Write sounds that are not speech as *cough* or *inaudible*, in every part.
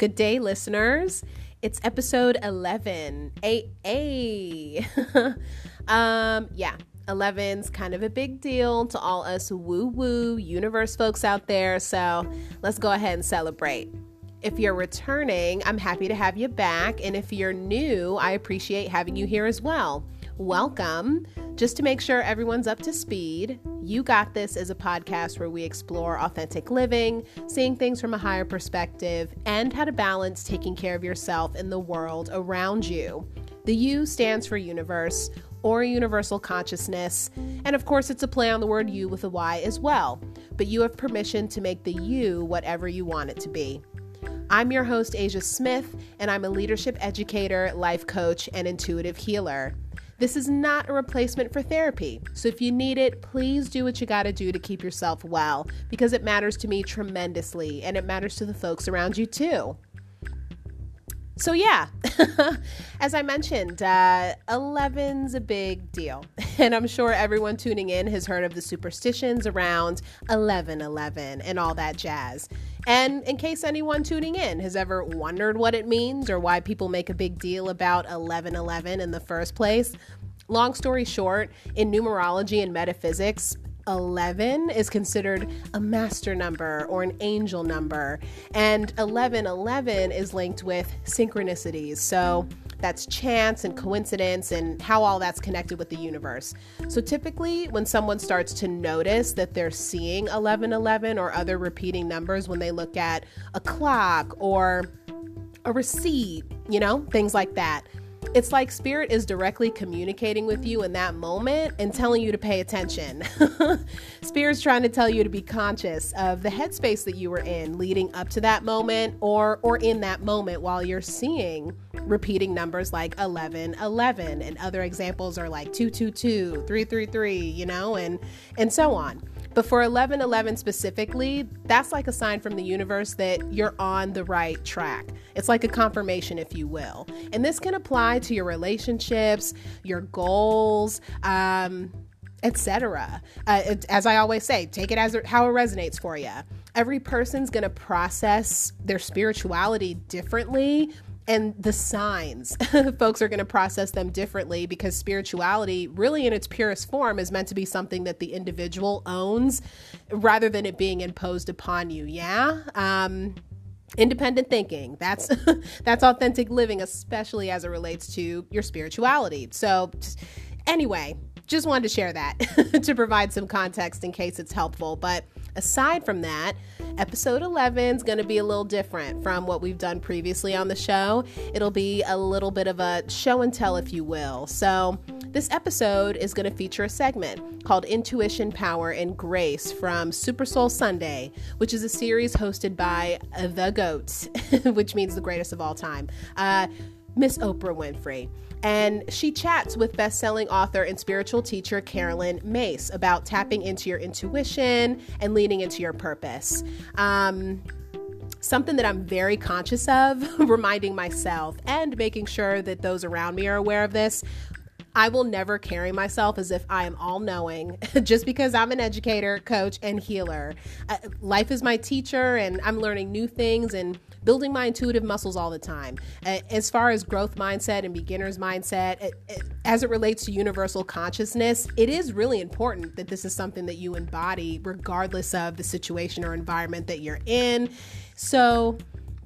Good day, listeners. It's episode 11. A *laughs* A. um, yeah, 11's kind of a big deal to all us woo woo universe folks out there. So let's go ahead and celebrate. If you're returning, I'm happy to have you back. And if you're new, I appreciate having you here as well. Welcome. Just to make sure everyone's up to speed, You Got This is a podcast where we explore authentic living, seeing things from a higher perspective, and how to balance taking care of yourself and the world around you. The U stands for universe or universal consciousness, and of course, it's a play on the word you with a Y as well. But you have permission to make the you whatever you want it to be. I'm your host, Asia Smith, and I'm a leadership educator, life coach, and intuitive healer. This is not a replacement for therapy. So if you need it, please do what you got to do to keep yourself well because it matters to me tremendously and it matters to the folks around you too. So, yeah, *laughs* as I mentioned, uh, 11's a big deal. *laughs* And I'm sure everyone tuning in has heard of the superstitions around 1111 and all that jazz. And in case anyone tuning in has ever wondered what it means or why people make a big deal about 1111 in the first place, long story short, in numerology and metaphysics, 11 is considered a master number or an angel number, and 1111 is linked with synchronicities. So that's chance and coincidence and how all that's connected with the universe. So typically, when someone starts to notice that they're seeing 1111 or other repeating numbers when they look at a clock or a receipt, you know, things like that it's like spirit is directly communicating with you in that moment and telling you to pay attention. *laughs* Spirit's trying to tell you to be conscious of the headspace that you were in leading up to that moment or or in that moment while you're seeing repeating numbers like 11 11 and other examples are like 222 333 you know and and so on but for 1111 specifically, that's like a sign from the universe that you're on the right track. It's like a confirmation, if you will. And this can apply to your relationships, your goals, um, etc. Uh, as I always say, take it as how it resonates for you. Every person's going to process their spirituality differently and the signs. *laughs* Folks are going to process them differently because spirituality really in its purest form is meant to be something that the individual owns rather than it being imposed upon you yeah? Um, independent thinking that's *laughs* that's authentic living especially as it relates to your spirituality. So anyway just wanted to share that *laughs* to provide some context in case it's helpful but aside from that Episode 11 is going to be a little different from what we've done previously on the show. It'll be a little bit of a show and tell, if you will. So, this episode is going to feature a segment called Intuition, Power, and Grace from Super Soul Sunday, which is a series hosted by the GOAT, *laughs* which means the greatest of all time, uh, Miss Oprah Winfrey and she chats with best-selling author and spiritual teacher Caroline Myss about tapping into your intuition and leaning into your purpose. Um, something that I'm very conscious of, *laughs* reminding myself and making sure that those around me are aware of this. I will never carry myself as if I am all knowing *laughs* just because I'm an educator, coach, and healer. Uh, life is my teacher, and I'm learning new things and building my intuitive muscles all the time. As far as growth mindset and beginner's mindset, as it relates to universal consciousness, it is really important that this is something that you embody regardless of the situation or environment that you're in. So,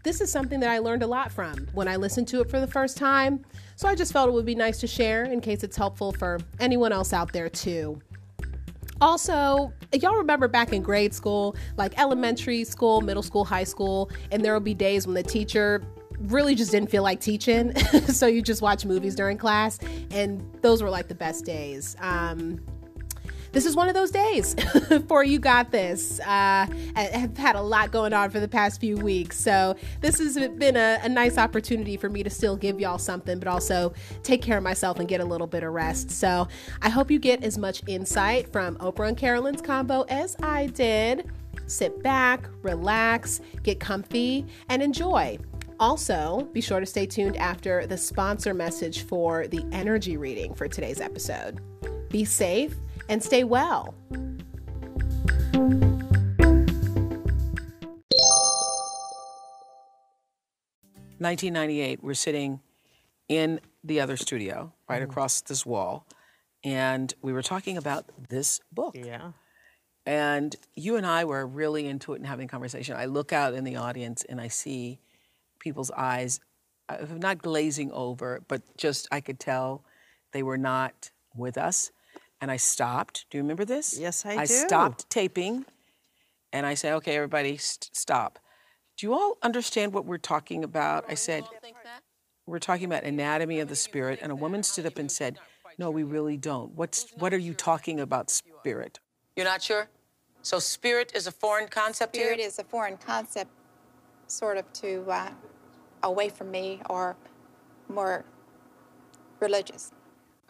this is something that I learned a lot from when I listened to it for the first time. So I just felt it would be nice to share in case it's helpful for anyone else out there too. Also, y'all remember back in grade school, like elementary school, middle school, high school, and there will be days when the teacher really just didn't feel like teaching. *laughs* so you just watch movies during class, and those were like the best days. Um, this is one of those days *laughs* for you got this. Uh, I've had a lot going on for the past few weeks, so this has been a, a nice opportunity for me to still give y'all something, but also take care of myself and get a little bit of rest. So I hope you get as much insight from Oprah and Caroline's combo as I did. Sit back, relax, get comfy, and enjoy. Also, be sure to stay tuned after the sponsor message for the energy reading for today's episode. Be safe and stay well. 1998, we're sitting in the other studio, right Mm-hmm. across this wall, and we were talking about this book. Yeah. And you and I were really into it and having a conversation. I look out in the audience and I see people's eyes, uh, not glazing over, but just I could tell they were not with us. And I stopped. Do you remember this? Yes, I I do. I stopped taping and I say, okay, everybody, st- stop. Do you all understand what we're talking about? I said, we're talking about anatomy of the spirit. And a woman stood up and said, no, we really don't. What's, what are you talking about, spirit? You're not sure? So spirit is a foreign concept Spirit here? is a foreign concept, sort of to uh, away from me or more religious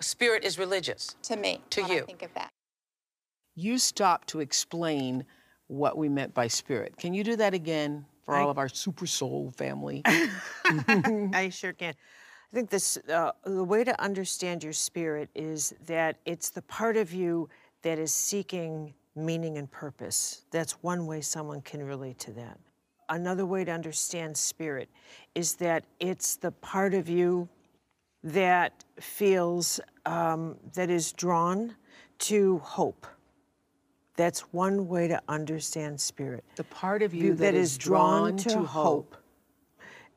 Spirit is religious. to me. To when I you. think of that. You stopped to explain what we meant by spirit. Can you do that again for all of our super soul family? *laughs* I sure can. I think this uh, the way to understand your spirit is that it's the part of you that is seeking meaning and purpose. That's one way someone can relate to that. Another way to understand spirit is that it's the part of you that feels um, that is drawn to hope. That's one way to understand spirit. the part of you that is drawn to hope.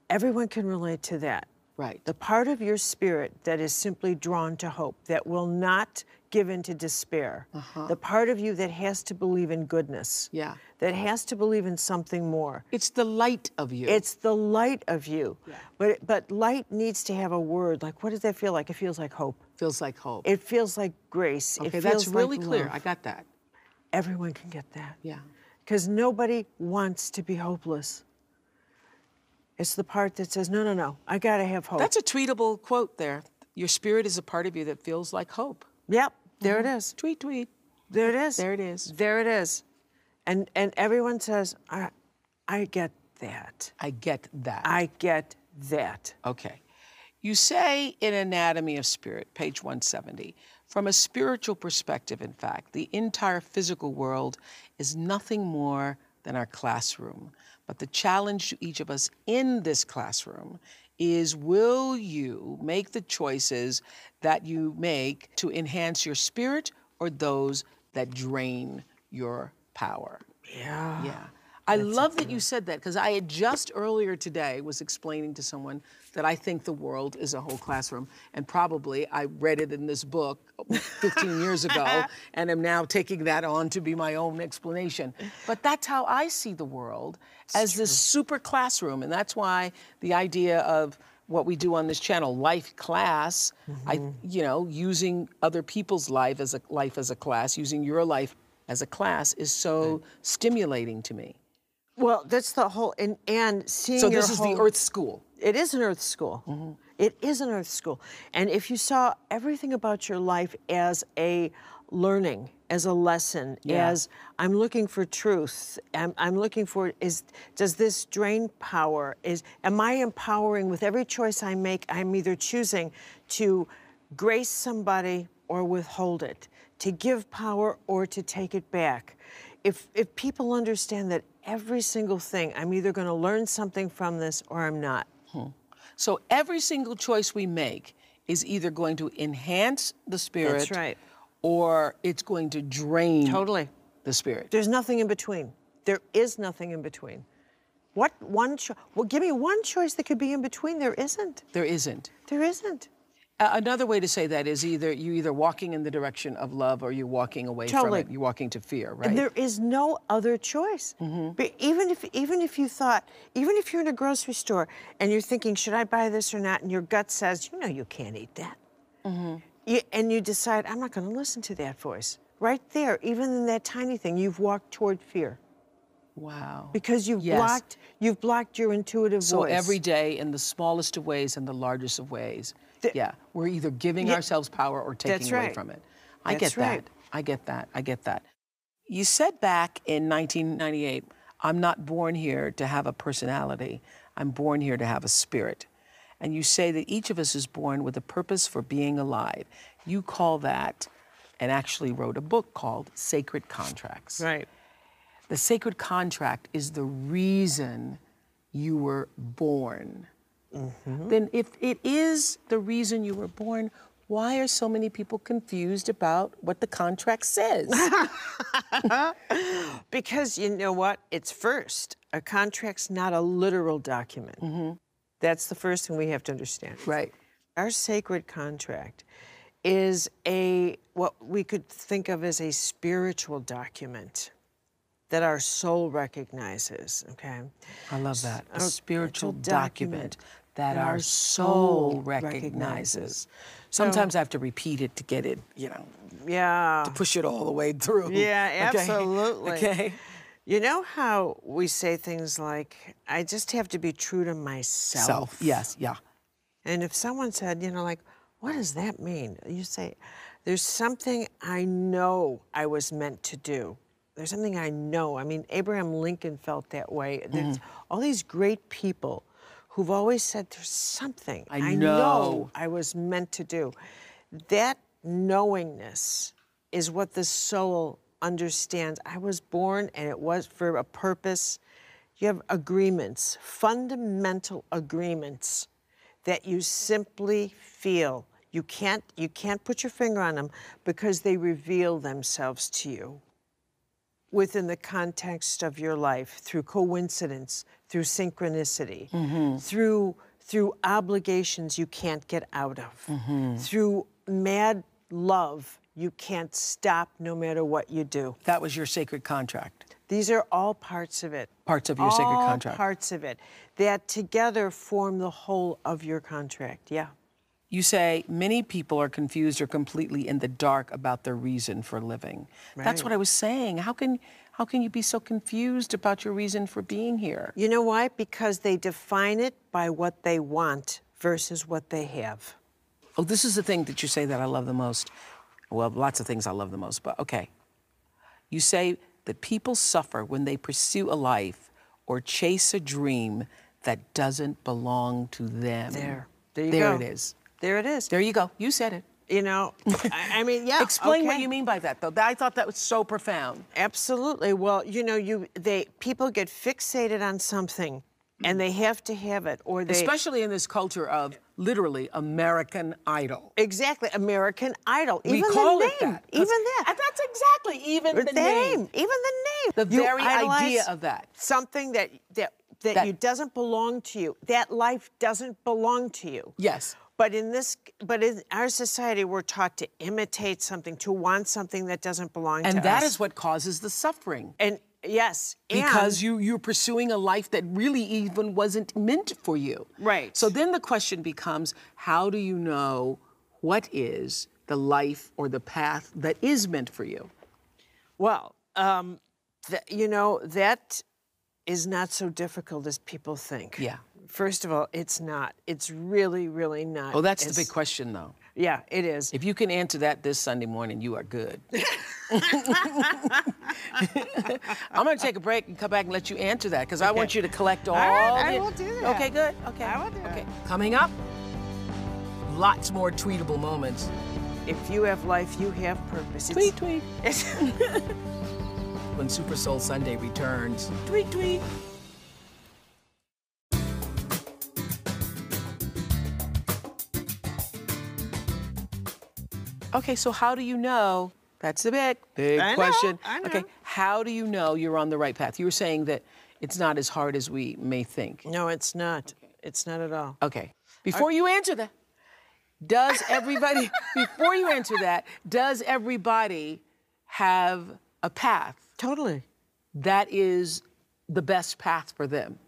Everyone can relate to that. Right. The part of your spirit that is simply drawn to hope, that will not give in to despair. Uh-huh. The part of you that has to believe in goodness. Yeah. That has to believe in something more. It's the light of you. It's the light of you. Yeah. But but light needs to have a word. Like what does that feel like? It feels like hope. feels like hope. It feels like grace. okay, it that's feels really like clear. love. I got that. Everyone can get that. Yeah. Because nobody wants to be hopeless. It's the part that says, no, no, no, I got to have hope. That's a tweetable quote there. Your spirit is a part of you that feels like hope. Yep, there it mm-hmm. is. Tweet, tweet. There it is. There it is. There it is. And, and everyone says, I, I get that. I get that. I get that. Okay. You say in Anatomy of Spirit, page 170, from a spiritual perspective, in fact, the entire physical world is nothing more than our classroom. But the challenge to each of us in this classroom is will you make the choices that you make to enhance your spirit or those that drain your power? Yeah. Yeah. I love that you said that because I had just earlier today was explaining to someone that I think the world is a whole classroom. And probably I read it in this book 15 years ago *laughs* and am now taking that on to be my own explanation. But that's how I see the world as this super classroom. And that's why the idea of what we do on this channel, life class, I, you know, using other people's life as a life as a class, using your life as a class is so stimulating to me. Well, that's the whole, and, and seeing So this is whole, the Earth School. It is an Earth school. Mm-hmm. It is an Earth school. And if you saw everything about your life as a learning, as a lesson, Yeah. as I'm looking for truth, I'm, I'm looking for is does this drain power? Is am I empowering with every choice I make? I'm either choosing to grace somebody or withhold it, to give power or to take it back. If if people understand that every single thing, I'm either going to learn something from this or I'm not. Hmm. So every single choice we make is either going to enhance the spirit right. or it's going to drain Totally. the spirit. There's nothing in between. There is nothing in between. What one choice? Well, give me one choice that could be in between. There isn't. There isn't. There isn't. Another way to say that is either you either walking in the direction of love or you're walking away Totally. from it. You're walking to fear, right? And there is no other choice. Mm-hmm. But even if even if you thought, even if you're in a grocery store and you're thinking, should I buy this or not, and your gut says, you know, you can't eat that, mm-hmm. you, and you decide, I'm not going to listen to that voice. Right there, even in that tiny thing, you've walked toward fear wow. because you've Yes. blocked you've blocked your intuitive So voice. every day, in the smallest of ways and the largest of ways, Yeah, we're either giving Yeah. ourselves power or taking That's away from it. I That's get that. I get that. I get that. You said back in 1998, I'm not born here to have a personality. I'm born here to have a spirit. And you say that each of us is born with a purpose for being alive. You call that, and actually wrote a book called Sacred Contracts. right. The sacred contract is the reason you were born. Mm-hmm. then if it is the reason you were born, why are so many people confused about what the contract says? *laughs* Because you know what? It's first. A contract's not a literal document. Mm-hmm. That's the first thing we have to understand. right. Our sacred contract is a what we could think of as a spiritual document that our soul recognizes, okay? I love that. A a spiritual document document that that our our soul soul recognizes. recognizes. Sometimes I have to repeat it to get it, you know, Yeah. to push it all the way through. Yeah, Okay? absolutely. Okay. You know how we say things like, I just have to be true to myself? Self. Yes. Yeah. And if someone said, you know, like, what does that mean? You say, there's something I know I was meant to do. There's something I know. I mean, Abraham Lincoln felt that way. There's mm. all these great people who've always said, there's something I know." I was meant to do. That knowingness is what the soul understands. I was born and it was for a purpose. You have agreements, fundamental agreements that you simply feel. You can't you can't put your finger on them because they reveal themselves to you within the context of your life through coincidence, through synchronicity, mm-hmm. through through obligations you can't get out of, mm-hmm. through mad love you can't stop no matter what you do. That was your sacred contract. These are all parts of it. Parts of your sacred all contract. parts of it that together form the whole of your contract. Yeah. You say many people are confused or completely in the dark about their reason for living. That's what I was saying. How can how can you be so confused about your reason for being here? You know why? Because they define it by what they want versus what they have. Oh, this is the thing that you say that I love the most. Well, lots of things I love the most, but okay. You say that people suffer when they pursue a life or chase a dream that doesn't belong to them. There. There you there it is. There it is. There you go. You said it. You know, I, I mean, yeah. *laughs* Explain what you mean by that, though. I thought that was so profound. Absolutely. Well, you know, you they people get fixated on something, and they have to have it, or they Especially in this culture of literally American Idol. exactly American Idol. We even call the it name, that. even that. And that's exactly even the, the name. name, even the name. The You very idea of that. Something that that that, That- you doesn't belong to you. That life doesn't belong to you. Yes. But in this, but in our society, we're taught to imitate something, to want something that doesn't belong to us. And that is what causes the suffering. And yes, because and, you you're pursuing a life that really even wasn't meant for you. Right. So then the question becomes how do you know what is the life or the path that is meant for you? well, um, th- you know that is not so difficult as people think. Yeah. First of all, it's not. It's really, really not. Oh, that's the big question though. Yeah, it is. If you can answer that this Sunday morning, you are good. *laughs* I'm going to take a break and come back and let you answer that because I want you to collect all. all. right, I the- will do that. Okay, good. Okay. I will do okay. it. Coming up, lots more tweetable moments. If you have life, you have purpose. Tweet, tweet. *laughs* When Super Soul Sunday returns. Tweet, tweet. Okay, so how do you know? That's the big, big I know, question. I Okay, how do you know you're on the right path? You were saying that it's not as hard as we may think. no, it's not. It's not at all. Okay. Before you answer that, does everybody, *laughs* before you answer that, does everybody have a path Totally. that is the best path for them?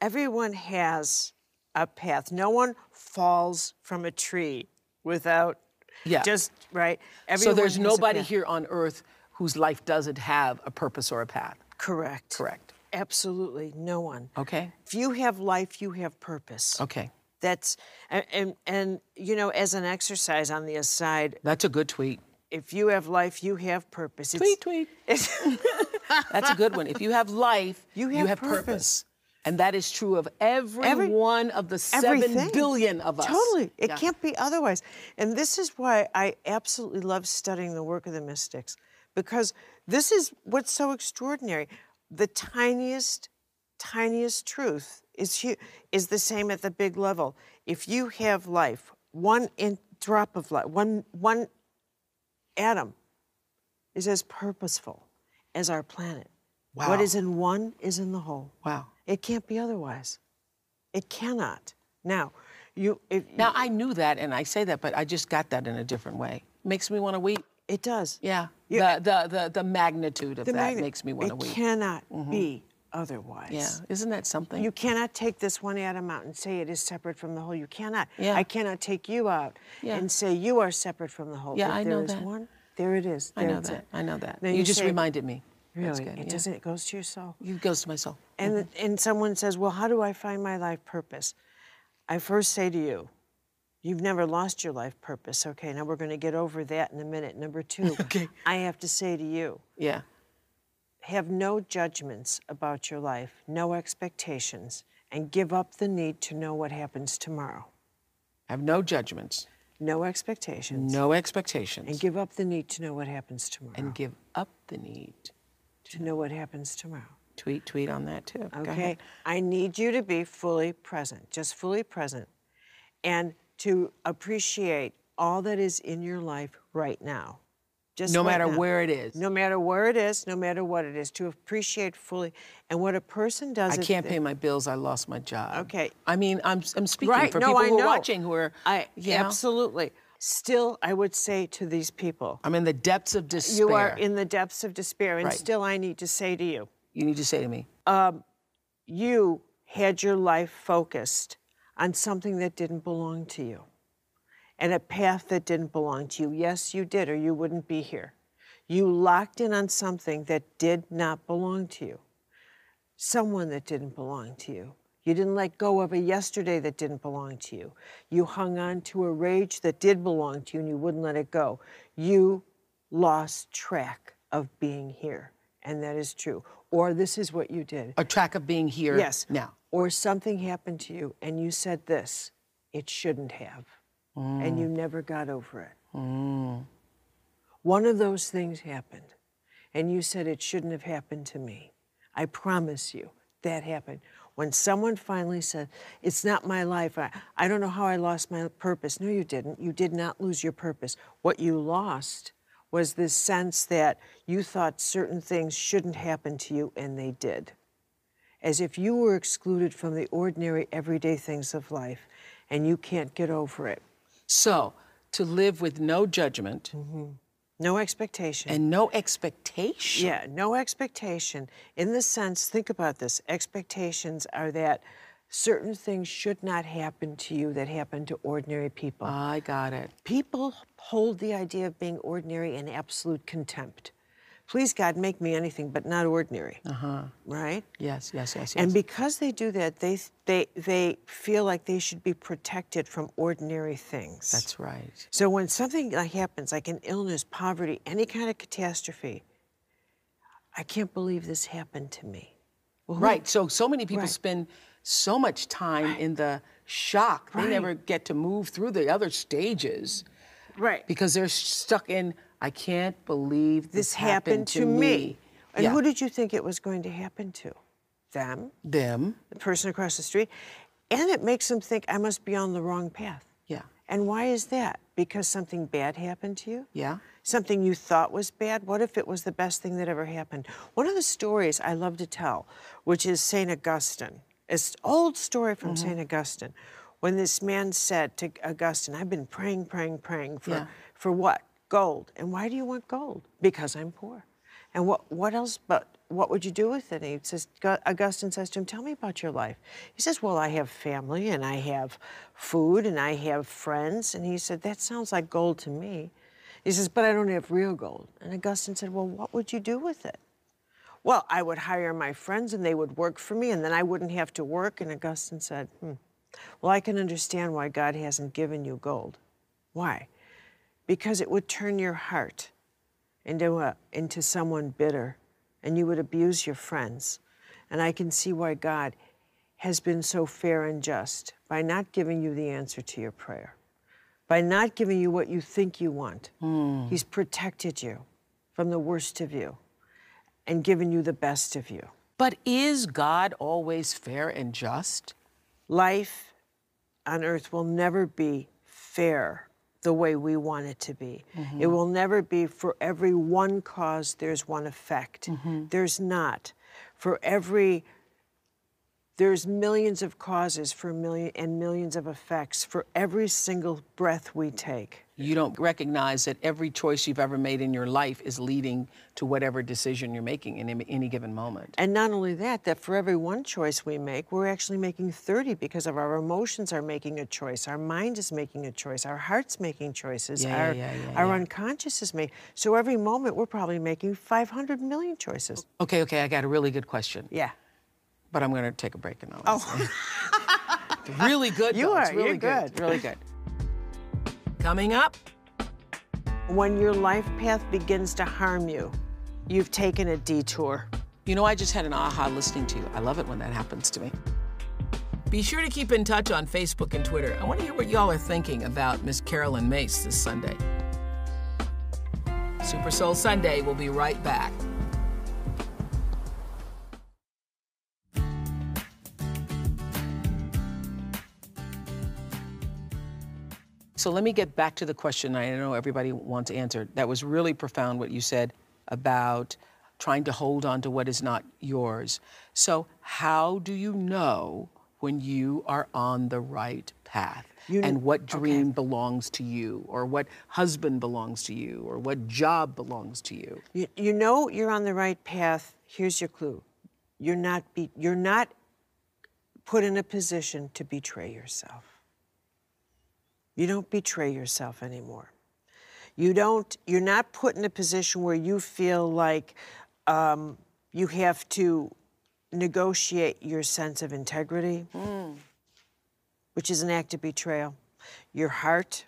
Everyone has a path. No one falls from a tree without Yeah. just right. so there's nobody here on earth whose life doesn't have a purpose or a path. Correct. Correct. Absolutely, no one. Okay. If you have life, you have purpose. Okay. That's and, and and you know, as an exercise on the aside, That's a good tweet. if you have life, you have purpose. Tweet, tweet. It's, *laughs* That's a good one. If you have life, You have purpose. And that is true of every, Every- one of the seven everything. billion of us. Totally. It Yeah. can't be otherwise. And this is why I absolutely love studying the work of the mystics, because this is what's so extraordinary. The tiniest, tiniest truth is hu- is the same at the big level. If you have life, one in, drop of life, one one atom is as purposeful as our planet. What Wow. is in one is in the whole. Wow. It can't be otherwise. It cannot. Now, you if Now I knew that, and I say that, but I just got that in a different way. Makes me want to weep. it does. Yeah. Yeah. The, the the the magnitude of that makes me want to weep. It cannot mm-hmm. be otherwise. Yeah. Isn't that something? You cannot take this one atom out and say it is separate from the whole. You cannot. Yeah. I cannot take you out Yeah. and say you are separate from the whole. Yeah, if I there know is that. one, there it is. I know that. it. I know that. Now you, you just say- reminded me. Really, good, it yeah. doesn't. It goes to your soul. It goes to my soul. And Mm-hmm. and someone says, well, how do I find my life purpose? I first say to you, you've never lost your life purpose. Okay, now we're going to get over that in a minute. Number two, *laughs* Okay. I have to say to you, Yeah. have no judgments about your life, no expectations, and give up the need to know what happens tomorrow. Have no judgments, No expectations. no expectations, And give up the need to know what happens tomorrow. and give up the need. To know what happens tomorrow. Tweet, tweet on that too. Okay? I need you to be fully present, just fully present, and to appreciate all that is in your life right now. Just No right matter now. where it is. No matter where it is, no matter what it is, to appreciate fully. And what a person does I can't pay my bills. I lost my job. Okay. I mean, I'm I'm speaking Right, for no, people I who know. are watching who are. I you know, absolutely. Still, I would say to these people, I'm in the depths of despair. you are in the depths of despair, and Right. still, I need to say to you, You need to say to me, um, you had your life focused on something that didn't belong to you and a path that didn't belong to you. Yes, you did, or you wouldn't be here. You locked in on something that did not belong to you, someone that didn't belong to you. You didn't let go of a yesterday that didn't belong to you. You hung on to a rage that did belong to you and you wouldn't let it go. You lost track of being here, and that is true. Or this is what you did. a track of being here Yes. now. Or something happened to you and you said this, it shouldn't have. And you never got over it. Mm. One of those things happened and you said it shouldn't have happened to me. I promise you that happened. When someone finally said, It's not my life, I, I don't know how I lost my purpose. No, you didn't. You did not lose your purpose. What you lost was this sense that you thought certain things shouldn't happen to you and they did as if you were excluded from the ordinary, everyday things of life, and you can't get over it. So to live with no judgment mm-hmm. No expectation. and no expectation. yeah, no expectation. In the sense, think about this expectations are that certain things should not happen to you that happen to ordinary people. I got it. people hold the idea of being ordinary in absolute contempt. Please, God, make me anything but not ordinary. Uh huh. Right? Yes, yes, yes, yes. And because they do that, they, they, they feel like they should be protected from ordinary things. That's right. so when something like happens, like an illness, poverty, any kind of catastrophe, I can't believe this happened to me. Well, who- Right. So so many people Right. spend so much time in the shock. They never get to move through the other stages Right. because they're stuck in I can't believe this, this happened, to me. And Yeah. who did you think it was going to happen to? Them, Them. the person across the street. And it makes them think I must be on the wrong path. Yeah. And why is that? Because something bad happened to you? Yeah. Something you thought was bad? What if it was the best thing that ever happened? One of the stories I love to tell, which is St. Augustine, it's an old story from Mm-hmm. St. Augustine, when this man said to Augustine, I've been praying, praying, praying for, Yeah. for what? Gold. And why do you want gold? Because I'm poor. And what, what else but what would you do with it? And he says, Augustine says to him, Tell me about your life. He says, Well, I have family and I have food and I have friends. And he said, That sounds like gold to me. He says, But I don't have real gold. And Augustine said, Well, what would you do with it? Well, I would hire my friends and they would work for me and then I wouldn't have to work. And Augustine said, hmm. Well, I can understand why God hasn't given you gold. Why? Because it would turn your heart into, a, into someone bitter and you would abuse your friends. And I can see why God has been so fair and just by not giving you the answer to your prayer, by not giving you what you think you want. Hmm. He's protected you from the worst of you and given you the best of you. But is God always fair and just? Life on earth will never be fair the way we want it to be. It mm-hmm. will never be for every one cause, there's one effect. Mm-hmm. There's not. For every there's millions of causes for million and millions of effects for every single breath we take. You don't recognize that every choice you've ever made in your life is leading to whatever decision you're making in any- given moment. And not only that, that for every one choice we make, we're actually making 30 because of our emotions are making a choice, our mind is making a choice, our heart's making choices, Yeah, our, yeah, yeah, our unconscious is making. So every moment we're probably making 500 million choices. Okay, okay, I got a really good question, Yeah. but I'm going to take a break and all. Oh. *laughs* really good. You. It's are, really you're good. Really good. Coming up. When your life path begins to harm you, you've taken a detour. You know, I just had an aha listening to you. I love it when that happens to me. Be sure to keep in touch on Facebook and Twitter. I want to hear what y'all are thinking about Miss Caroline Myss this Sunday. Super Soul Sunday will be right back. So let me get back to the question I know everybody wants answered. That was really profound what you said about trying to hold on to what is not yours. So, how do you know when you are on the right path? and what dream belongs to you, or what husband belongs to you, or what job belongs to you? You, you know you're on the right path. Here's your clue. You're not be, you're not put in a position to betray yourself. You don't betray yourself anymore. You don't you're not put in a position where you feel like um, you have to negotiate your sense of integrity, hmm. which is an act of betrayal. Your heart,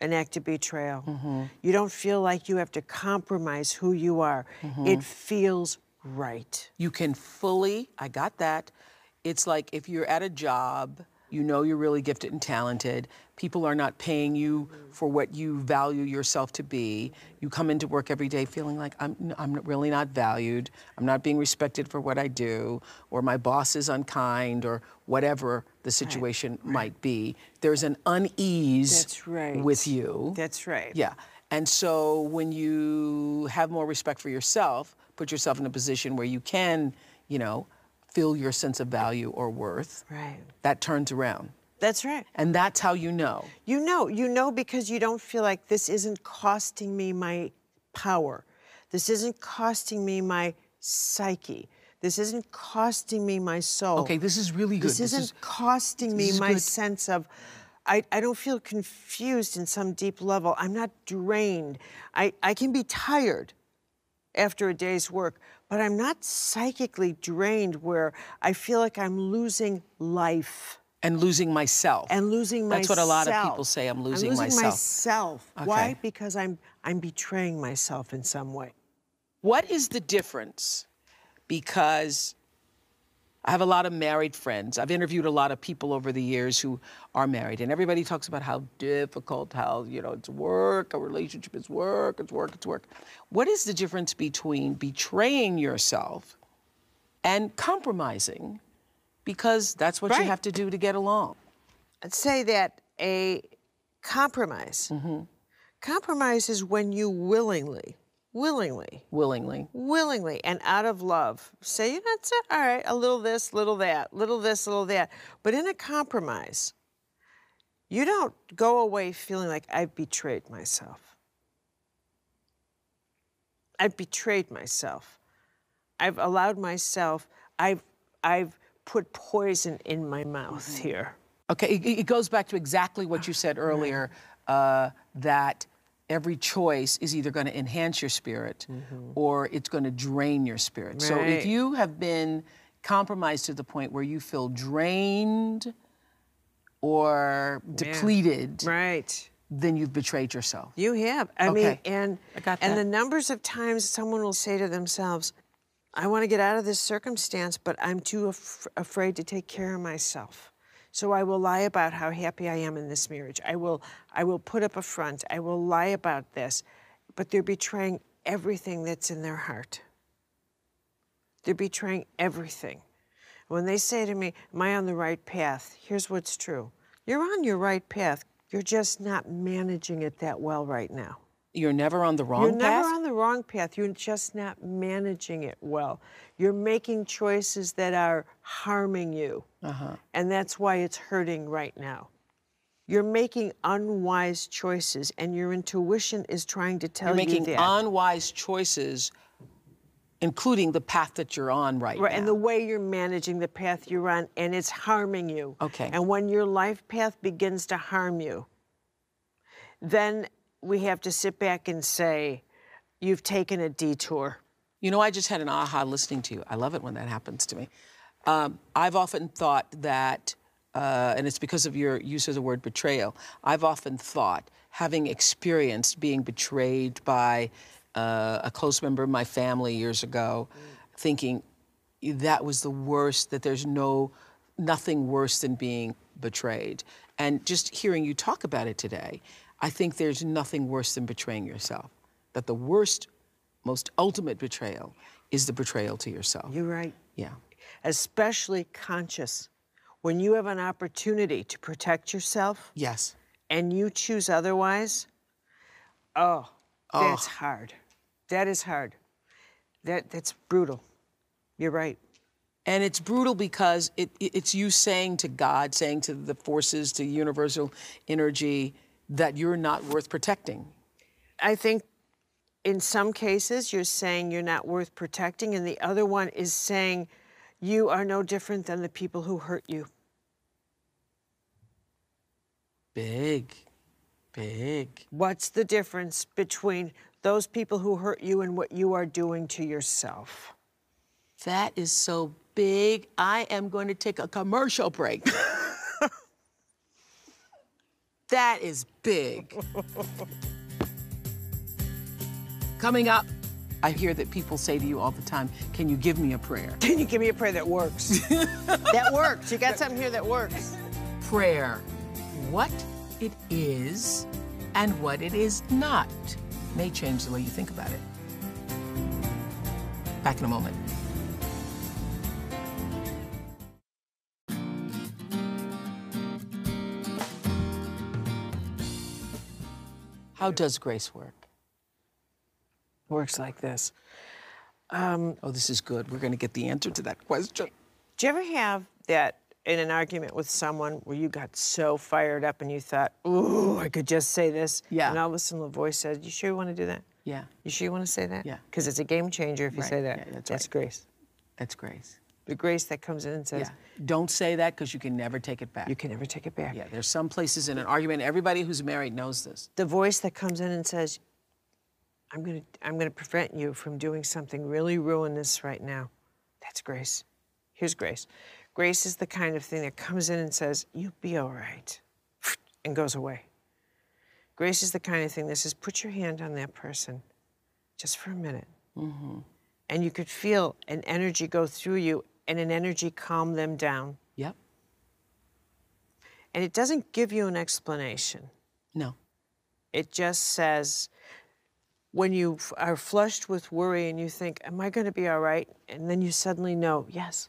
an act of betrayal. Mm-hmm. You don't feel like you have to compromise who you are. Mm-hmm. It feels right. You can fully, I got that. It's like if you're at a job, you know you're really gifted and talented. People are not paying you for what you value yourself to be. You come into work every day feeling like I'm, I'm really not valued. I'm not being respected for what I do, or my boss is unkind, or whatever the situation might be. There's an unease That's right. with you. That's right. Yeah. And so when you have more respect for yourself, put yourself in a position where you can, you know, feel your sense of value or worth, Right. that turns around. That's right. And that's how you know. You know, you know because you don't feel like this isn't costing me my power. This isn't costing me my psyche. This isn't costing me my soul. Okay, this is really good. This isn't is, costing me my good. sense of I, I don't feel confused in some deep level. I'm not drained. I, I can be tired after a day's work, but I'm not psychically drained where I feel like I'm losing life and losing myself. and losing myself. That's what a lot of people say, I'm losing I'm losing myself. myself. Why? Because I'm I'm betraying myself in some way. What is the difference? Because I have a lot of married friends. I've interviewed a lot of people over the years who are married, and everybody talks about how difficult, how, you know, it's work, a relationship is work, it's work, it's work. What is the difference between betraying yourself and compromising? Because that's what you have to do to get along. I'd say that a compromise. Mm-hmm. Compromise is when you willingly, willingly, Willingly. willingly, and out of love say, you know, that's it. All right, a little this, little that, little this, little that. But in a compromise, you don't go away feeling like I've betrayed myself. I've betrayed myself. I've allowed myself, I've, I've put poison in my mouth Mm-hmm. here. Okay, it, it goes back to exactly what you said earlier uh, that every choice is either going to enhance your spirit or it's going to drain your spirit. So if Mm-hmm. You have been compromised to the point where you feel drained or depleted, Right. then you've betrayed yourself. You have. I mean, and I got and the numbers of times someone will say to themselves, "I want to get out of this circumstance, but I'm too af- afraid to take care of myself." So I will lie about how happy I am in this marriage. I will I will put up a front. I will lie about this, but they're betraying everything that's in their heart. They're betraying everything. When they say to me, Am I on the right path? Here's what's true you're on your right path, you're just not managing it that well right now. You're never on the wrong You're path. never on the wrong path. You're just not managing it well. You're making choices that are harming you. Uh-huh. And that's why it's hurting right now. You're making unwise choices, and your intuition is trying to tell You're making you that. unwise choices, including the path that you're on right, Right, now. and the way you're managing the path you're on, and it's harming you. Okay. And when your life path begins to harm you, then we have to sit back and say, You've taken a detour. You know, I just had an aha listening to you. I love it when that happens to me. Um, I've often thought that, uh, and it's because of your use of the word betrayal, I've often thought, having experienced being betrayed by uh, a close member of my family years ago, thinking that was the worst, that there's no, nothing worse than being betrayed. And just hearing you talk about it today, I think there's nothing worse than betraying yourself. That the worst most ultimate betrayal is the betrayal to yourself. You're right. yeah. Especially conscious. When you have an opportunity to protect yourself Yes. and you choose otherwise, oh, oh. that's hard. That is hard. That, that's brutal. You're right. And it's brutal because it, it- it's you saying to God, saying to the forces, to universal energy, that you're not worth protecting. I think in some cases you're saying you're not worth protecting, and the other one is saying you are no different than the people who hurt you. Big, big. What's the difference between those people who hurt you and what you are doing to yourself? That is so big. I am going to take a commercial break. *laughs* that is big. *laughs* Coming up, I hear that people say to you all the time, Can you give me a prayer? *laughs* Can you give me a prayer that works? that works. You got *laughs* something here that works. prayer, what it is and what it is not, may change the way you think about it. Back in a moment. How does grace work? Works like this. Um, oh, this is good. We're going to get the answer to that question. Do you ever have that in an argument with someone where you got so fired up and you thought, ooh, I could just say this? Yeah. And all of a sudden the voice said, You sure you want to do that? Yeah, You sure you want to say that? Yeah. Because it's a game changer if you Right. say that. Yeah, that's that's right. grace. that's grace. The grace that comes in and says, Yeah. Don't say that because you can never take it back. You can never take it back. Yeah, there's some places in an argument, everybody who's married knows this. The voice that comes in and says, I'm going to I'm going to prevent you from doing something really ruinous right now. That's grace. Here's grace. Grace is the kind of thing that comes in and says, "You'll be all right," and goes away. Grace is the kind of thing that says, "Put your hand on that person, just for a minute," mm-hmm. and you could feel an energy go through you, and an energy calm them down. Yep. And it doesn't give you an explanation. No. It just says, when you are flushed with worry and you think, Am I going to be all right? And then you suddenly know, Yes.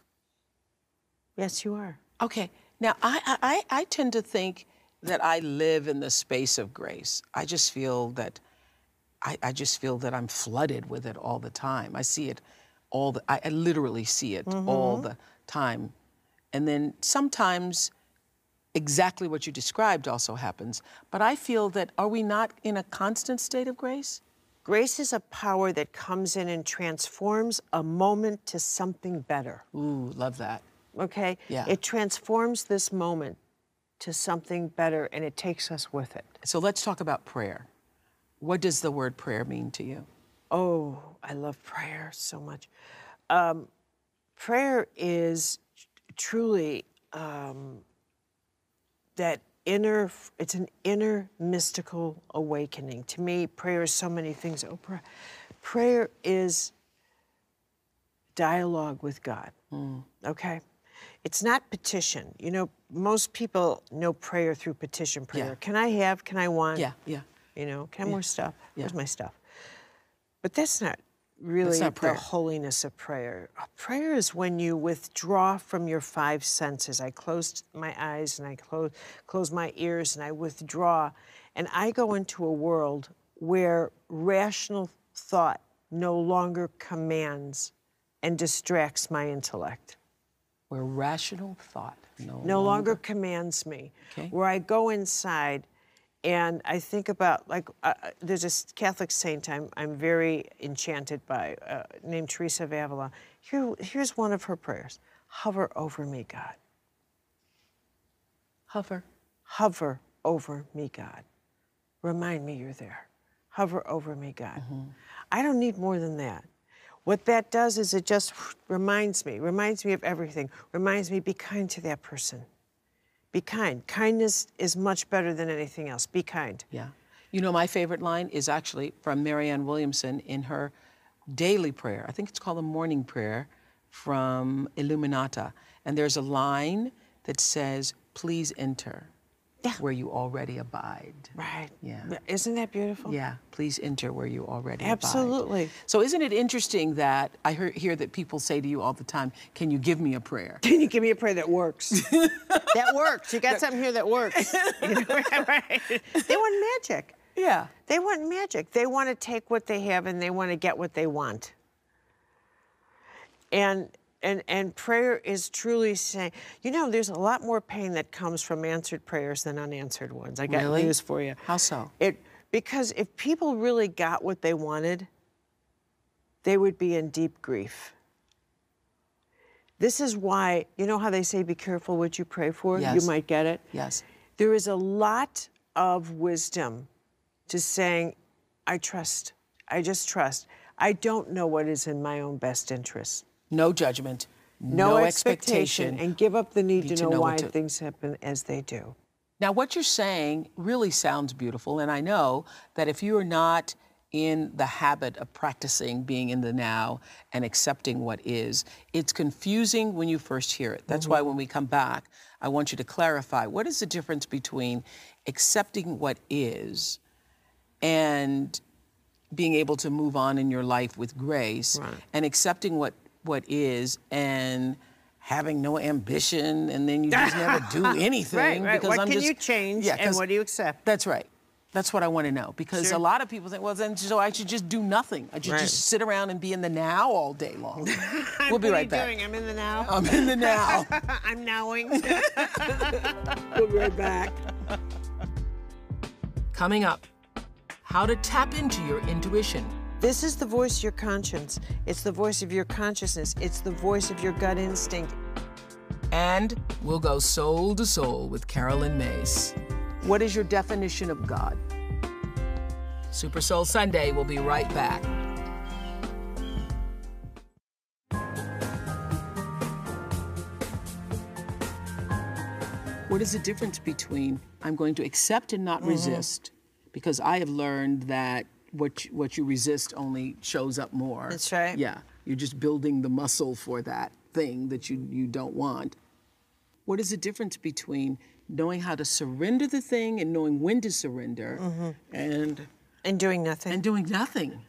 Yes, you are. Okay. Now, I, I, I I tend to think that I live in the space of grace. I just feel that, I, I just feel that I'm flooded with it all the time. I see it all the, I, I literally see it all mm-hmm. the time. And then sometimes exactly what you described also happens. But I feel that, are we not in a constant state of grace? Grace is a power that comes in and transforms a moment to something better. Ooh, love that. Okay? Yeah. It transforms this moment to something better and it takes us with it. So let's talk about prayer. What does the word prayer mean to you? Oh, I love prayer so much. Um, prayer is truly um, that inner, it's an inner mystical awakening. To me, prayer is so many things. Oh, pra- prayer is dialogue with God. Okay? It's not petition. You know, most people know prayer through petition prayer. Yeah. Can I have? Can I want? Yeah, yeah. You know, can I have more stuff? Where's my stuff? But that's not really the holiness of prayer. A prayer is when you withdraw from your five senses. I close my eyes and I close close my ears and I withdraw and I go into a world where rational thought no longer commands and distracts my intellect. Where rational thought no, no longer commands me. Okay. Where I go inside and I think about, like, uh, uh, there's a Catholic saint I'm, I'm very enchanted by uh, named Teresa of Avila. Here, here's one of her prayers Hover over me, God. hover. Hover over me, God. Remind me you're there. Hover over me, God. I don't need more than that. What that does is it just reminds me, reminds me of everything, reminds me be kind to that person. Be kind. Kindness is much better than anything else. Be kind. Yeah. You know, my favorite line is actually from Marianne Williamson in her daily prayer. I think it's called the morning prayer from Illuminata. And there's a line that says, Please enter Yeah. where you already abide. Right. Yeah. Isn't that beautiful? Yeah, please enter where you already Absolutely. abide. So isn't it interesting that I hear, hear that people say to you all the time, "Can you give me a prayer?" *laughs* Can you give me a prayer that works? *laughs* that works. You got something here that works. *laughs* You know, right? They want magic. Yeah. They want magic. They want to take what they have and they want to get what they want. And and and prayer is truly saying, you know, there's a lot more pain that comes from answered prayers than unanswered ones. I got Really? news for you. How so? It because if people really got what they wanted, they would be in deep grief. This is why, you know how they say be careful what you pray for? Yes. You might get it. Yes. There is a lot of wisdom to saying, I trust. I just trust. I don't know what is in my own best interest. No judgment. No, expectation, and give up the need, Need to to know, know why to- things happen as they do. Now, what you're saying really sounds beautiful, and I know that if you are not in the habit of practicing being in the now and accepting what is, it's confusing when you first hear it. That's mm-hmm. why when we come back, I want you to clarify what is the difference between accepting what is and being able to move on in your life with grace and accepting what what is and having no ambition and then you just never do *laughs* anything Right. because What I'm can just you change Yeah, and 'cause- what do you accept? that's right. That's what I want to know because Sure. a lot of people think, well, then so I should just do nothing. I should Right. just sit around and be in the now all day long. *laughs* we'll be what right are you back. doing? I'm in the now. I'm in the now. *laughs* I'm nowing. we'll be right back. Coming up, how to tap into your intuition. This is the voice of your conscience. It's the voice of your consciousness. It's the voice of your gut instinct. And we'll go soul to soul with Caroline Myss. What is your definition of God? Super Soul Sunday will be right back. What is the difference between I'm going to accept and not mm-hmm. resist? Because I have learned that what you, what you resist only shows up more. That's right. Yeah, you're just building the muscle for that thing that you, you don't want. What is the difference between knowing how to surrender the thing and knowing when to surrender mm-hmm. and And doing nothing. and doing nothing?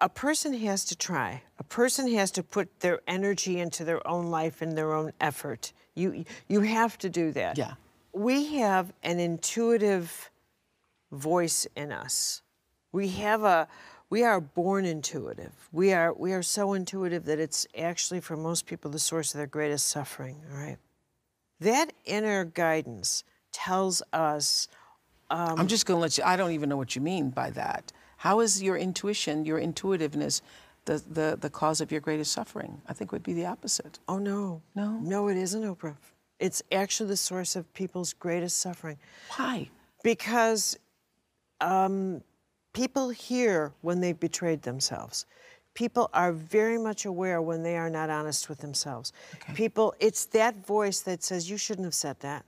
a person has to try. A person has to put their energy into their own life and their own effort. You you have to do that. Yeah. We have an intuitive voice in us. We have a we are born intuitive. We are we are so intuitive that it's actually for most people the source of their greatest suffering, all right? That inner guidance tells us I'm just going to let you. I don't even know what you mean by that. How is your intuition, your intuitiveness, the, the, the cause of your greatest suffering? I think it would be the opposite. Oh no. No? No, it isn't, Oprah. It's actually the source of people's greatest suffering. Why? Because um, people hear when they've betrayed themselves. People are very much aware when they are not honest with themselves. People, it's that voice that says, You shouldn't have said that.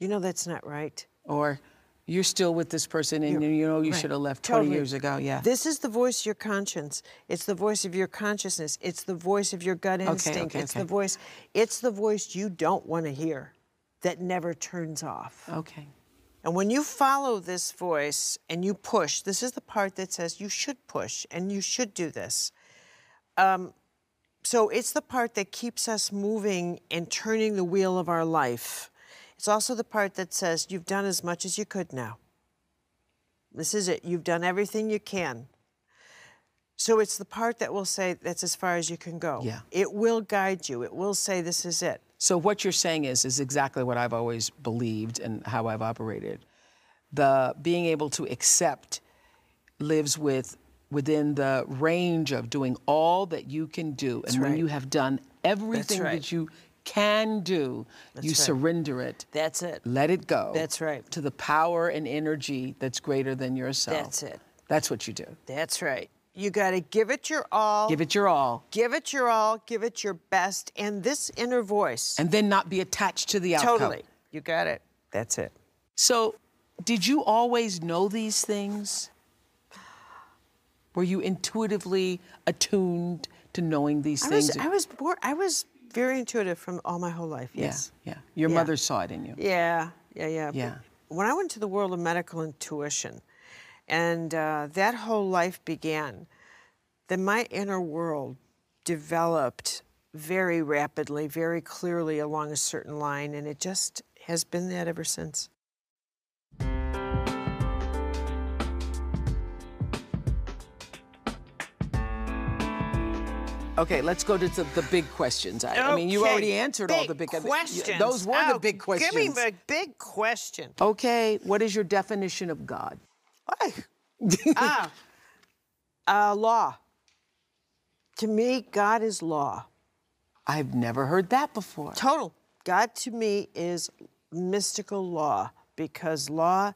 You know that's not right. Or you're still with this person and you know you Right. should have left 20 Totally. years ago. Yeah. This is the voice of your conscience. It's the voice of your consciousness. It's the voice of your gut instinct. okay, it's okay. the voice. It's the voice you don't want to hear that never turns off. okay. And when you follow this voice and you push, this is the part that says you should push and you should do this. Um, so it's the part that keeps us moving and turning the wheel of our life. It's also the part that says, You've done as much as you could now. This is it. You've done everything you can. So it's the part that will say, That's as far as you can go. Yeah. It will guide you, it will say, This is it. So what you're saying is is exactly what I've always believed and how I've operated. The being able to accept lives with within the range of doing all that you can do. and when you have done everything right. that you can do, you right. surrender it. That's it. Let it go. That's right. To the power and energy that's greater than yourself. That's it. That's what you do. That's right. You got to give it your all. Give it your all. Give it your all. Give it your best. And this inner voice. And then not be attached to the outcome. totally. You got it. That's it. So, did you always know these things? Were you intuitively attuned to knowing these I things? was, I was born, I was very intuitive from all my whole life. Yes. Yeah, yeah. Your Yeah. mother saw it in you. Yeah, yeah, yeah. Yeah. When I went to the world of medical intuition, and uh, that whole life began, then my inner world developed very rapidly, very clearly along a certain line, and it just has been that ever since. Okay, let's go to the, the big questions. I, I mean, you already answered all the big questions. Those were the Oh, big questions. Give me the big question. Okay, what is your definition of God? Why? ah, *laughs* uh, law. To me, God is law. I've never heard that before. Total. God to me is mystical law because law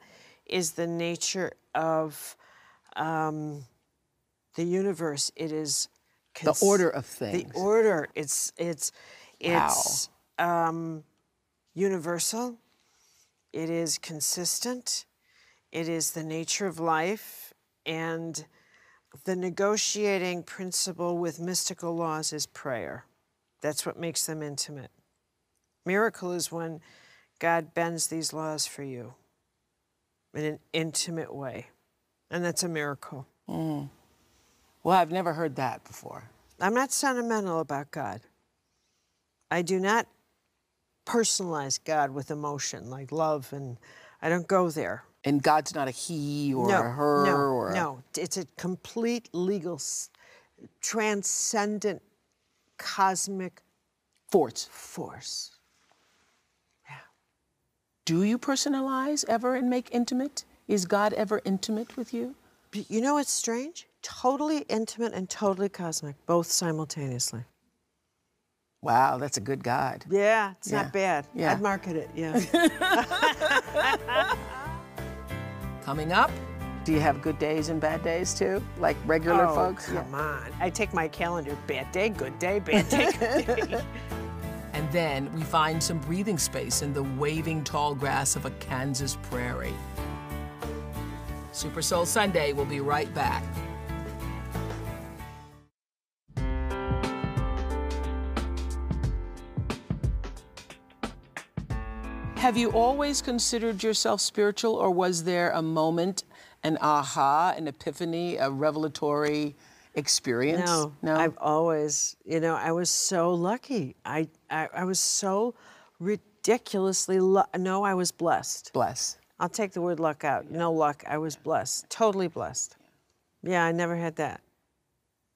is the nature of um, the universe. It is The order of things. The order. It's it's it's um, universal. It is consistent. It is the nature of life, and the negotiating principle with mystical laws is prayer. That's what makes them intimate. Miracle is when God bends these laws for you in an intimate way, and that's a miracle. Mm. Well, I've never heard that before. I'm not sentimental about God. I do not personalize God with emotion like love, and I don't go there. And God's not a he or no, a her no, or a- no. It's a complete legal, transcendent, cosmic force. force. Yeah. Do you personalize ever and make intimate? Is God ever intimate with you? But You know what's strange? Totally intimate and totally cosmic, both simultaneously. Wow, that's a good God. Yeah, it's Yeah, not bad. yeah. I'd market it, yeah. *laughs* *laughs* Coming up, do you have good days and bad days too, like regular oh, folks? come on. I take my calendar, bad day, good day, bad day, good day. *laughs* And then we find some breathing space in the waving tall grass of a Kansas prairie. Super Soul Sunday will be right back. Have you always considered yourself spiritual, or was there a moment, an aha, an epiphany, a revelatory experience? No, no. I've always, you know, I was so lucky. I, I, I was so ridiculously, lu- no, I was blessed. bless. I'll take the word luck out. No luck, I was blessed, totally blessed. Yeah, I never had that.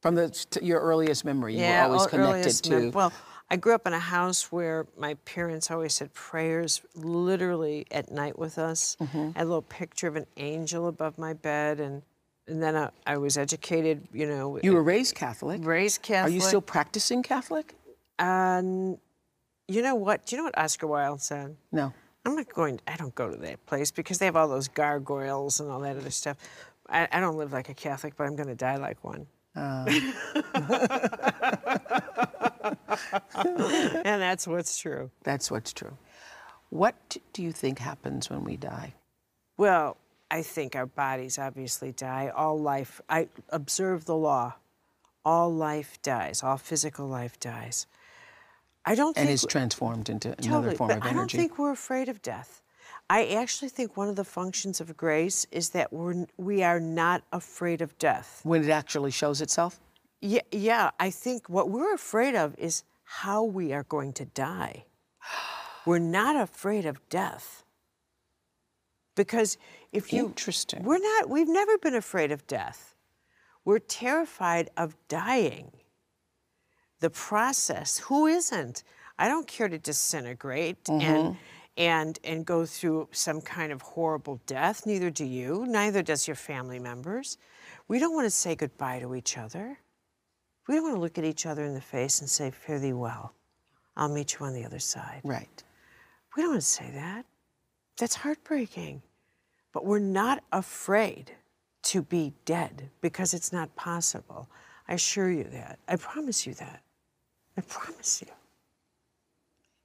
From the, t- your earliest memory, you were always connected to. mem- well, I grew up in a house where my parents always said prayers literally at night with us. Mm-hmm. I had a little picture of an angel above my bed, and and then I, I was educated, you know. you were raised Catholic. raised Catholic. Are you still practicing Catholic? Um, you know what? Do you know what Oscar Wilde said? No. I'm not going. I don't go to that place because they have all those gargoyles and all that other stuff. I, I don't live like a Catholic, but I'm going to die like one. *laughs* *laughs* *laughs* and that's what's true. That's what's true. What do you think happens when we die? Well, I think our bodies obviously die. All life. I observe the law. All life dies. All physical life dies. I don't And think is transformed into another Totally, form but of I don't think we're afraid of death. I actually think one of the functions of grace is that we're we are not afraid of death. when it actually shows itself? Yeah, yeah, I think what we're afraid of is how we are going to die. *sighs* We're not afraid of death. Because if you Interesting. We're not we've never been afraid of death. We're terrified of dying. The process, who isn't? I don't care to disintegrate mm-hmm. and and and go through some kind of horrible death, neither do you, neither does your family members. We don't want to say goodbye to each other. We don't want to look at each other in the face and say, Fare thee well. I'll meet you on the other side. Right. We don't want to say that. That's heartbreaking. But we're not afraid to be dead because it's not possible. I assure you that. I promise you that. I promise you.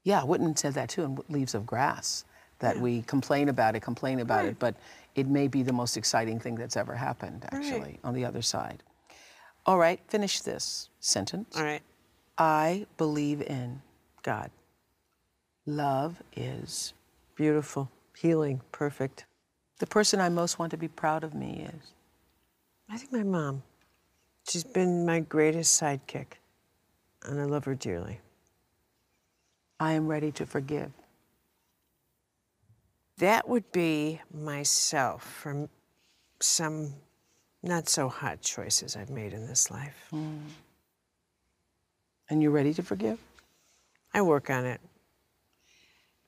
Yeah, Whitman said that too in Leaves of Grass, that we complain about it, complain about it, but it may be the most exciting thing that's ever happened, actually, on the other side. All right, finish this sentence. All right. I believe in God. love is Beautiful. Healing. Perfect. the person I most want to be proud of me is. I think my mom. She's been my greatest sidekick, and I love her dearly. I am ready to forgive. That would be myself from some not so hot choices I've made in this life. Mm. And you're ready to forgive? I work on it.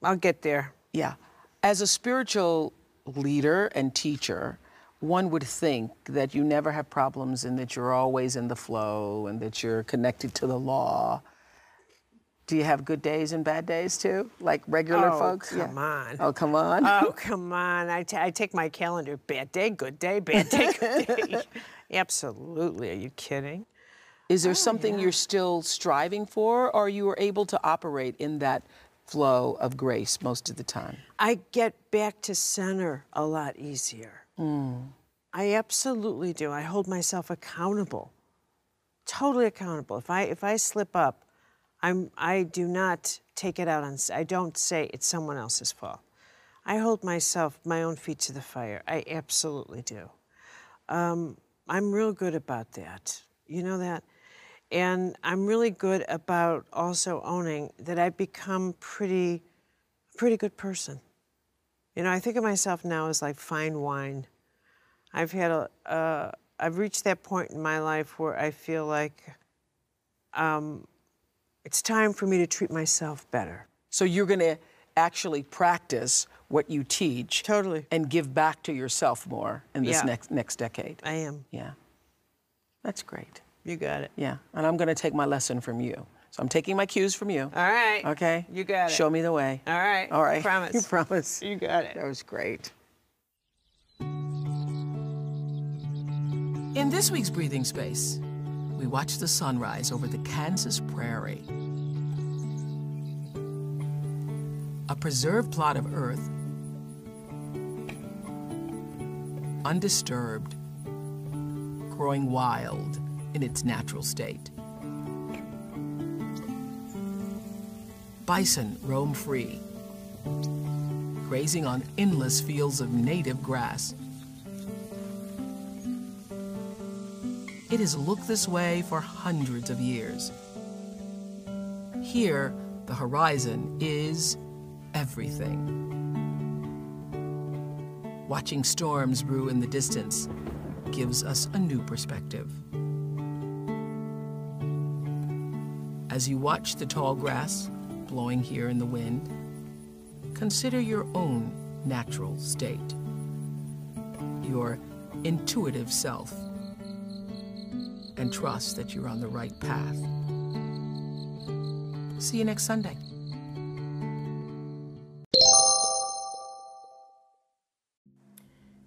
I'll get there. Yeah. As a spiritual leader and teacher, one would think that you never have problems and that you're always in the flow and that you're connected to the law. Do you have good days and bad days too, like regular Oh, folks? come on. Oh, come on. Oh, *laughs* come on. I I take my calendar. Bad day, good day, bad day, good *laughs* day. Absolutely. Are you kidding? Is there oh, something you're still striving for, or you are able to operate in that flow of grace most of the time? I get back to center a lot easier. Mm. I absolutely do. I hold myself accountable. Totally accountable. If I if I slip up, I'm I do not take it out on I don't say it's someone else's fault. I hold myself my own feet to the fire. I absolutely do. Um, I'm real good about that. You know that? And I'm really good about also owning that I've become pretty pretty good person. You know, I think of myself now as like fine wine. I've had a, uh, I've reached that point in my life where I feel like um, it's time for me to treat myself better. So you're going to actually practice what you teach Totally. and give back to yourself more in this Yeah. next next decade. I am. Yeah. That's great. You got it. Yeah. And I'm going to take my lesson from you. So I'm taking my cues from you. All right. Okay? You got it. Show me the way. All right. All right. Promise. *laughs* You promise. You got it. That was great. In this week's Breathing Space, we watch the sunrise over the Kansas prairie. A preserved plot of earth, undisturbed, growing wild in its natural state. Bison roam free, grazing on endless fields of native grass. It has looked this way for hundreds of years. Here, the horizon is everything. Watching storms brew in the distance gives us a new perspective. As you watch the tall grass blowing here in the wind, consider your own natural state, your intuitive self, and trust that you're on the right path. See you next Sunday.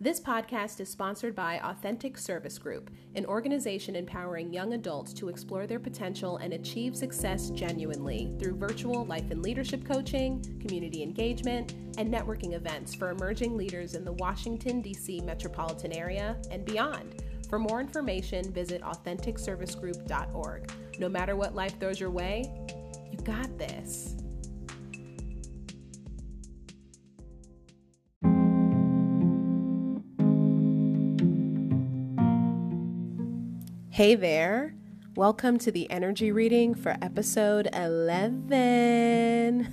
This podcast is sponsored by Authentic Service Group, an organization empowering young adults to explore their potential and achieve success genuinely through virtual life and leadership coaching, community engagement, and networking events for emerging leaders in the Washington, D.C. metropolitan area and beyond. For more information, visit AuthenticServiceGroup.org. No matter what life throws your way, you got this. Hey there. Welcome to the energy reading for episode 11.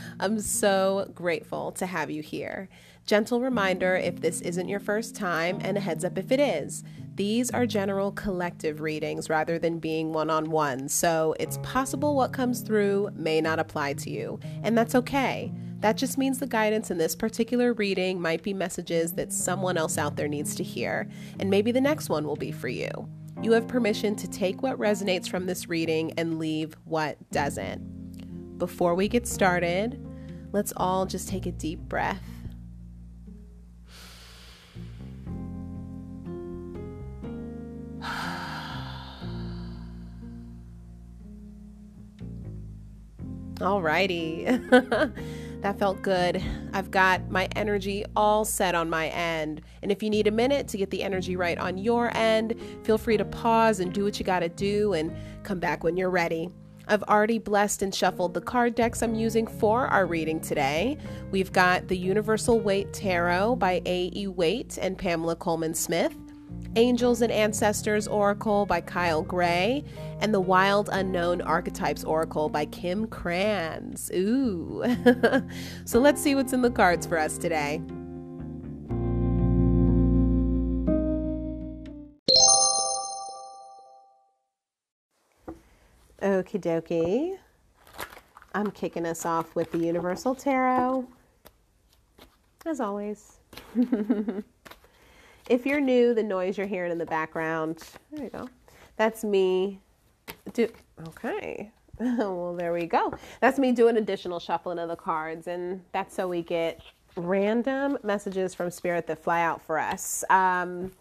*laughs* I'm so grateful to have you here. Gentle reminder if this isn't your first time, and a heads up if it is. These are general collective readings rather than being one on one, so it's possible what comes through may not apply to you, and that's okay. That just means the guidance in this particular reading might be messages that someone else out there needs to hear, and maybe the next one will be for you. You have permission to take what resonates from this reading and leave what doesn't. Before we get started, let's all just take a deep breath. Alrighty. *laughs* that felt good. I've got my energy all set on my end. And if you need a minute to get the energy right on your end, feel free to pause and do what you gotta do and come back when you're ready. I've already blessed and shuffled the card decks I'm using for our reading today. We've got the Universal Waite Tarot by A.E. Waite and Pamela Colman Smith. Angels and Ancestors Oracle by Kyle Gray, and The Wild Unknown Archetypes Oracle by Kim Krans. Ooh. *laughs* so let's see what's in the cards for us today. Okie dokie. I'm kicking us off with the Universal Tarot. As always. *laughs* if you're new, the noise you're hearing in the background, there you go. That's me. Do okay. *laughs* well, there we go. That's me doing additional shuffling of the cards, and that's so we get random messages from spirit that fly out for us. Um,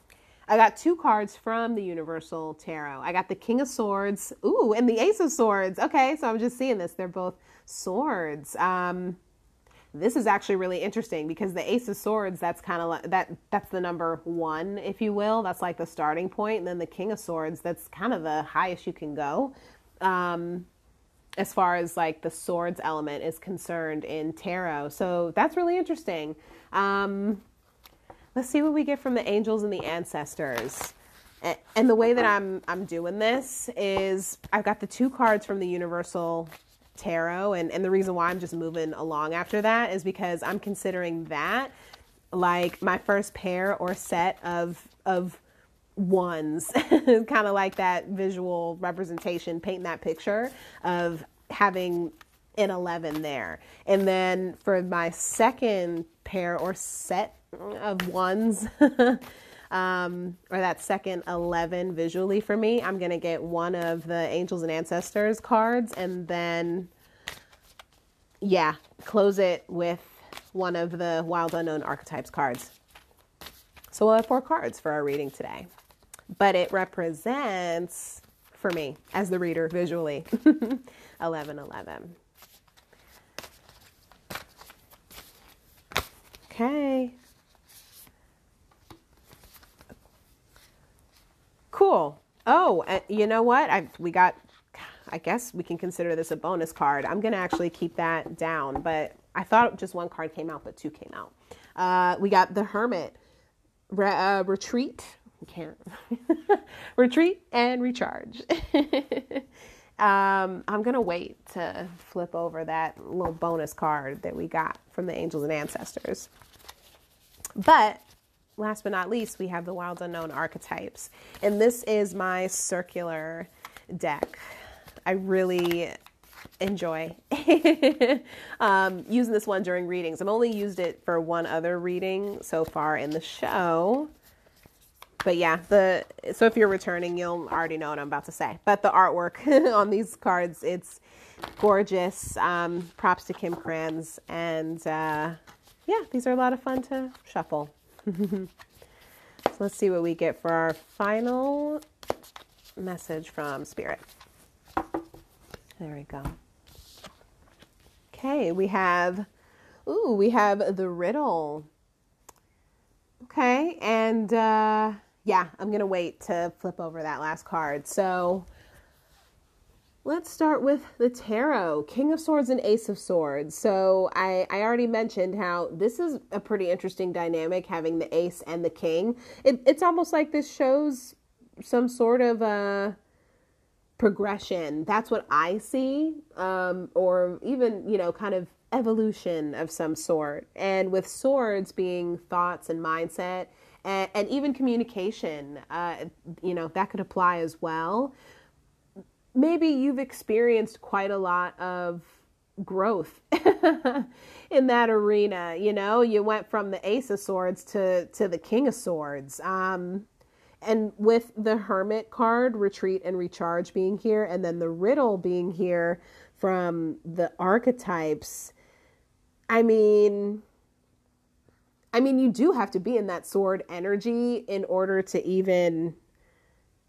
I got two cards from the Universal Tarot. I got the King of Swords, ooh, and the Ace of Swords. Okay, so I'm just seeing this. They're both swords. Um, this is actually really interesting because the ace of swords that's kind of like that that's the number one if you will. That's like the starting point. And then the king of swords that's kind of the highest you can go. Um, as far as like the swords element is concerned in tarot. So that's really interesting. Um, let's see what we get from the angels and the ancestors. And the way that i'm i'm doing this is i've got the two cards from the universal tarot and, and the reason why i'm just moving along after that is because i'm considering that like my first pair or set of of ones *laughs* kind of like that visual representation painting that picture of having an 11 there. And then for my second pair or set of ones *laughs* um, or that second 11 visually for me, I'm going to get one of the Angels and Ancestors cards and then, yeah, close it with one of the Wild Unknown Archetypes cards. So we'll have four cards for our reading today. But it represents, for me, as the reader visually, *laughs* 1111. Okay. Cool. Oh, uh, you know what? I we got. I guess we can consider this a bonus card. I'm gonna actually keep that down, but I thought just one card came out, but two came out. Uh, we got the Hermit, Re- uh, Retreat. We can't *laughs* retreat and recharge. *laughs* um, I'm gonna wait to flip over that little bonus card that we got from the Angels and Ancestors. But last but not least, we have the Wild Unknown Archetypes. And this is my circular deck. I really enjoy *laughs* um, using this one during readings. I've only used it for one other reading so far in the show. But yeah, the so if you're returning, you'll already know what I'm about to say. But the artwork *laughs* on these cards, it's gorgeous. Um, props to Kim Krans, and uh, yeah, these are a lot of fun to shuffle. *laughs* so let's see what we get for our final message from Spirit. There we go. Okay, we have, ooh, we have the riddle. Okay, and uh, yeah, I'm gonna wait to flip over that last card. So Let's start with the tarot, King of Swords and Ace of Swords. So I, I already mentioned how this is a pretty interesting dynamic having the ace and the king. It, it's almost like this shows some sort of uh, progression. That's what I see, um, or even, you know, kind of evolution of some sort. And with swords being thoughts and mindset, and, and even communication, uh, you know, that could apply as well. Maybe you've experienced quite a lot of growth *laughs* in that arena. You know, you went from the Ace of Swords to to the King of Swords. Um, and with the Hermit card, retreat and recharge being here, and then the riddle being here from the archetypes. I mean, I mean, you do have to be in that sword energy in order to even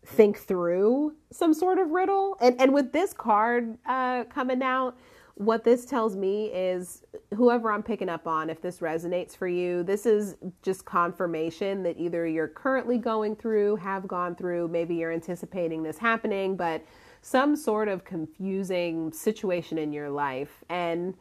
think through some sort of riddle. And and with this card uh, coming out, what this tells me is whoever I'm picking up on, if this resonates for you, this is just confirmation that either you're currently going through, have gone through, maybe you're anticipating this happening, but some sort of confusing situation in your life. And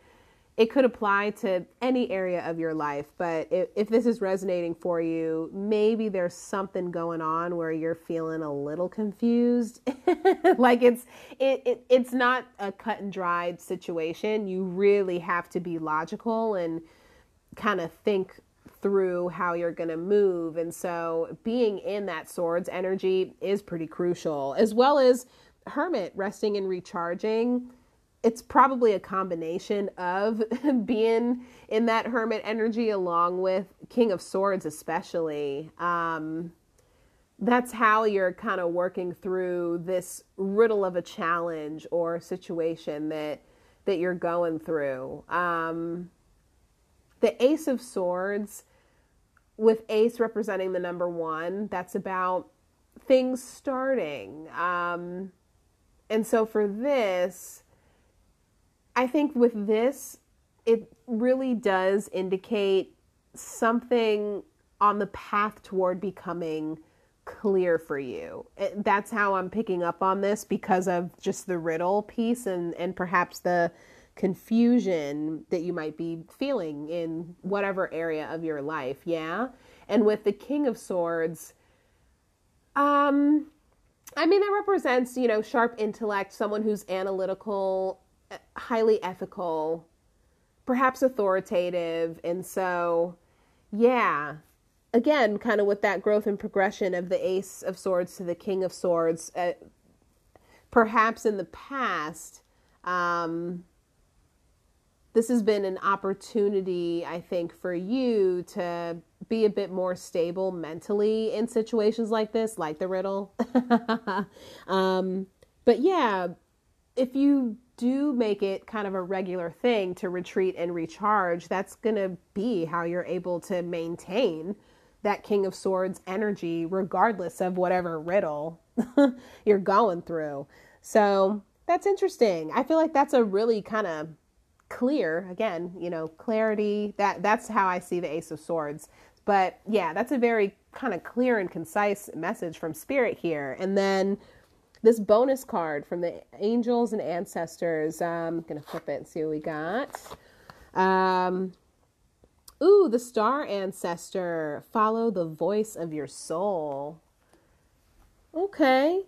it could apply to any area of your life, but if, if, this is resonating for you, maybe there's something going on where you're feeling a little confused. *laughs* like it's it, it it's not a cut and dried situation. You really have to be logical and kind of think through how you're going to move. And so being in that swords energy is pretty crucial, as well as hermit resting and recharging it's probably a combination of *laughs* being in that hermit energy along with King of Swords, especially. Um, that's how you're kind of working through this riddle of a challenge or situation that that you're going through. Um, the Ace of Swords, with Ace representing the number one, that's about things starting. Um, and so for this, I think with this, it really does indicate something on the path toward becoming clear for you. That's how I'm picking up on this because of just the riddle piece and, and perhaps the confusion that you might be feeling in whatever area of your life. Yeah. And with the King of Swords, um, I mean, that represents, you know, sharp intellect, someone who's analytical highly ethical, perhaps authoritative. And so, yeah, again, kind of with that growth and progression of the Ace of Swords to the King of Swords, uh, perhaps in the past, um, this has been an opportunity, I think, for you to be a bit more stable mentally in situations like this, like the riddle. *laughs* um, but yeah, if you do make it kind of a regular thing to retreat and recharge, that's going to be how you're able to maintain that King of Swords energy, regardless of whatever riddle *laughs* you're going through. So that's interesting. I feel like that's a really kind of clear, again, you know, clarity. That that's how I see the Ace of Swords. But yeah, that's a very kind of clear and concise message from Spirit here. And then this bonus card from the angels and ancestors. Um, I'm gonna flip it and see what we got. Um, ooh, the star ancestor. Follow the voice of your soul. Okay.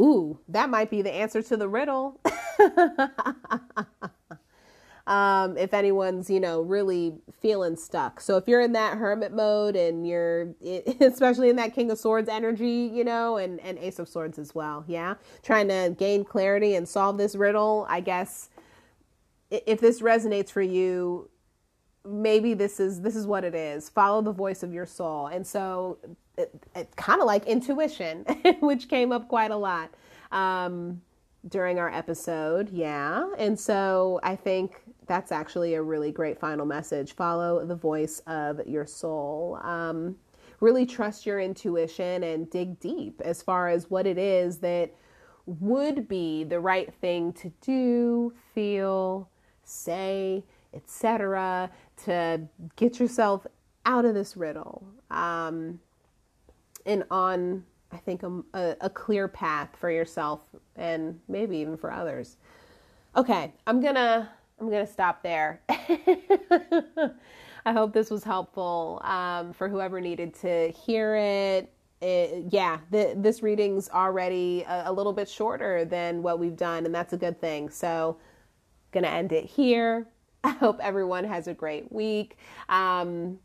Ooh, that might be the answer to the riddle. *laughs* um, if anyone's, you know, really feeling stuck. So if you're in that hermit mode and you're, *laughs* especially in that King of Swords energy, you know, and, and Ace of Swords as well, yeah, trying to gain clarity and solve this riddle, I guess if this resonates for you, maybe this is this is what it is. Follow the voice of your soul, and so it, it kind of like intuition, *laughs* which came up quite a lot. Um, during our episode. Yeah. And so I think that's actually a really great final message. Follow the voice of your soul. Um, really trust your intuition and dig deep as far as what it is that would be the right thing to do, feel, say, etc., to get yourself out of this riddle um, and on I think, a, a, a clear path for yourself and maybe even for others. Okay, I'm gonna I'm gonna stop there. *laughs* I hope this was helpful um, for whoever needed to hear it. it, yeah, the, this reading's already a, a little bit shorter than what we've done, and that's a good thing. So, gonna end it here. *laughs* I hope everyone has a great week. Um,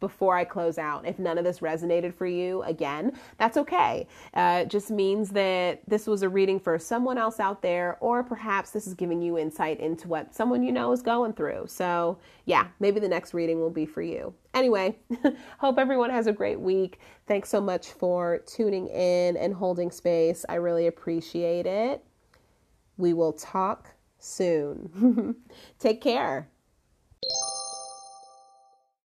before I close out. If none of this resonated for you, again, that's okay. Uh, it just means that this was a reading for someone else out there, or perhaps this is giving you insight into what someone you know is going through. So, yeah, maybe the next reading will be for you. Anyway, *laughs* hope everyone has a great week. Thanks so much for tuning in and holding space. I really appreciate it. We will talk soon. *laughs* Take care.